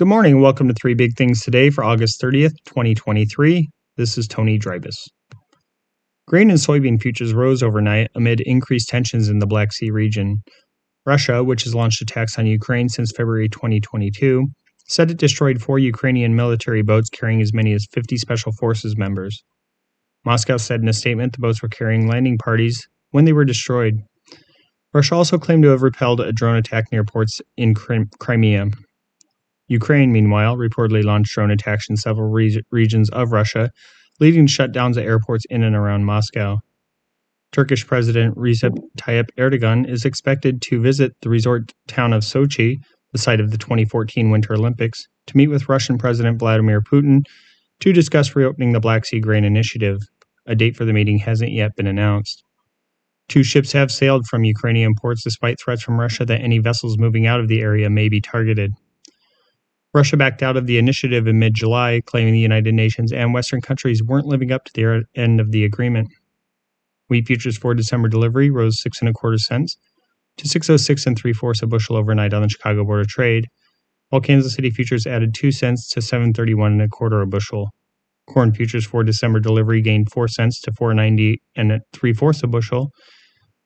Good morning. Welcome to Three Big Things today for August 30th, 2023. This is Tony Dreibus. Grain and soybean futures rose overnight amid increased tensions in the Black Sea region. Russia, which has launched attacks on Ukraine since February 2022, said it destroyed four Ukrainian military boats carrying as many as 50 Special Forces members. Moscow said in a statement the boats were carrying landing parties when they were destroyed. Russia also claimed to have repelled a drone attack near ports in Crimea. Ukraine, meanwhile, reportedly launched drone attacks in several re- regions of Russia, leading to shutdowns at airports in and around Moscow. Turkish President Recep Tayyip Erdogan is expected to visit the resort town of Sochi, the site of the 2014 Winter Olympics, to meet with Russian President Vladimir Putin to discuss reopening the Black Sea Grain Initiative. A date for the meeting hasn't yet been announced. Two ships have sailed from Ukrainian ports despite threats from Russia that any vessels moving out of the area may be targeted. Russia backed out of the initiative in mid July, claiming the United Nations and Western countries weren't living up to the end of the agreement. Wheat futures for December delivery rose six and a quarter cents to 606 and three fourths a bushel overnight on the Chicago Board of Trade, while Kansas City futures added two cents to 731 and a quarter a bushel. Corn futures for December delivery gained four cents to 490 and three fourths a bushel.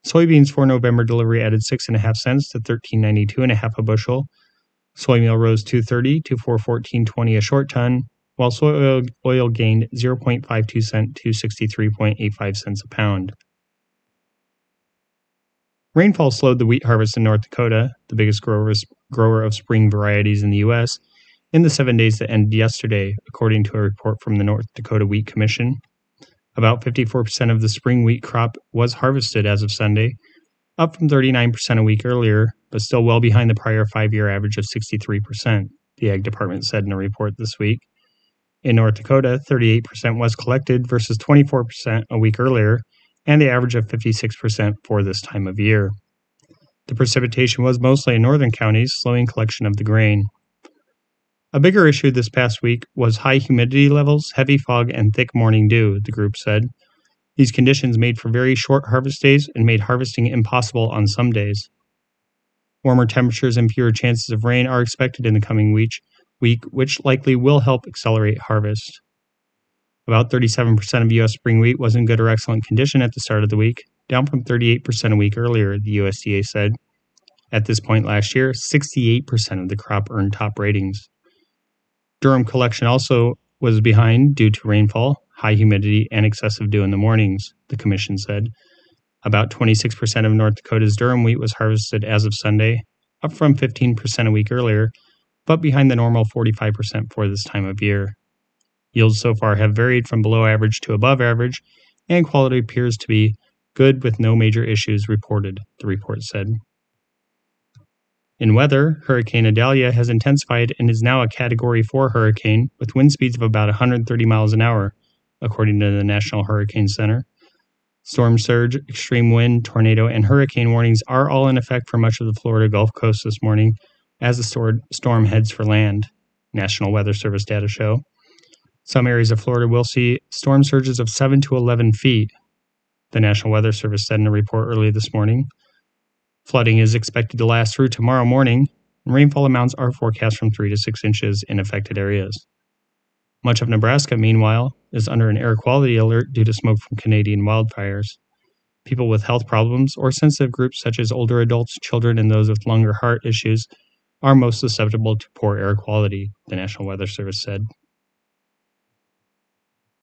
Soybeans for November delivery added six and a half cents to 1392 and a half a bushel Soy meal rose 230 to 414.20 a short ton, while soy oil, oil gained 0.52 cent to 63.85 cents a pound. Rainfall slowed the wheat harvest in North Dakota, the biggest grower of spring varieties in the U.S., in the seven days that ended yesterday, according to a report from the North Dakota Wheat Commission. About 54% of the spring wheat crop was harvested as of Sunday, up from 39% a week earlier, but still well behind the prior five year average of 63%, the Ag Department said in a report this week. In North Dakota, 38% was collected versus 24% a week earlier, and the average of 56% for this time of year. The precipitation was mostly in northern counties, slowing collection of the grain. A bigger issue this past week was high humidity levels, heavy fog, and thick morning dew, the group said. These conditions made for very short harvest days and made harvesting impossible on some days. Warmer temperatures and fewer chances of rain are expected in the coming week, week which likely will help accelerate harvest. About 37% of U.S. spring wheat was in good or excellent condition at the start of the week, down from 38% a week earlier, the USDA said. At this point last year, 68% of the crop earned top ratings. Durum collection also was behind due to rainfall, high humidity, and excessive dew in the mornings, the commission said. About 26% of North Dakota's durum wheat was harvested as of Sunday, up from 15% a week earlier, but behind the normal 45% for this time of year. Yields so far have varied from below average to above average, and quality appears to be good with no major issues reported, the report said. In weather, Hurricane Idalia has intensified and is now a Category 4 hurricane with wind speeds of about 130 miles an hour, according to the National Hurricane Center. Storm surge, extreme wind, tornado, and hurricane warnings are all in effect for much of the Florida Gulf Coast this morning as the storm heads for land, National Weather Service data show. Some areas of Florida will see storm surges of 7 to 11 feet, the National Weather Service said in a report early this morning. Flooding is expected to last through tomorrow morning, and rainfall amounts are forecast from 3 to 6 inches in affected areas. Much of Nebraska, meanwhile, is under an air quality alert due to smoke from Canadian wildfires. People with health problems or sensitive groups such as older adults, children, and those with lung or heart issues are most susceptible to poor air quality, the National Weather Service said.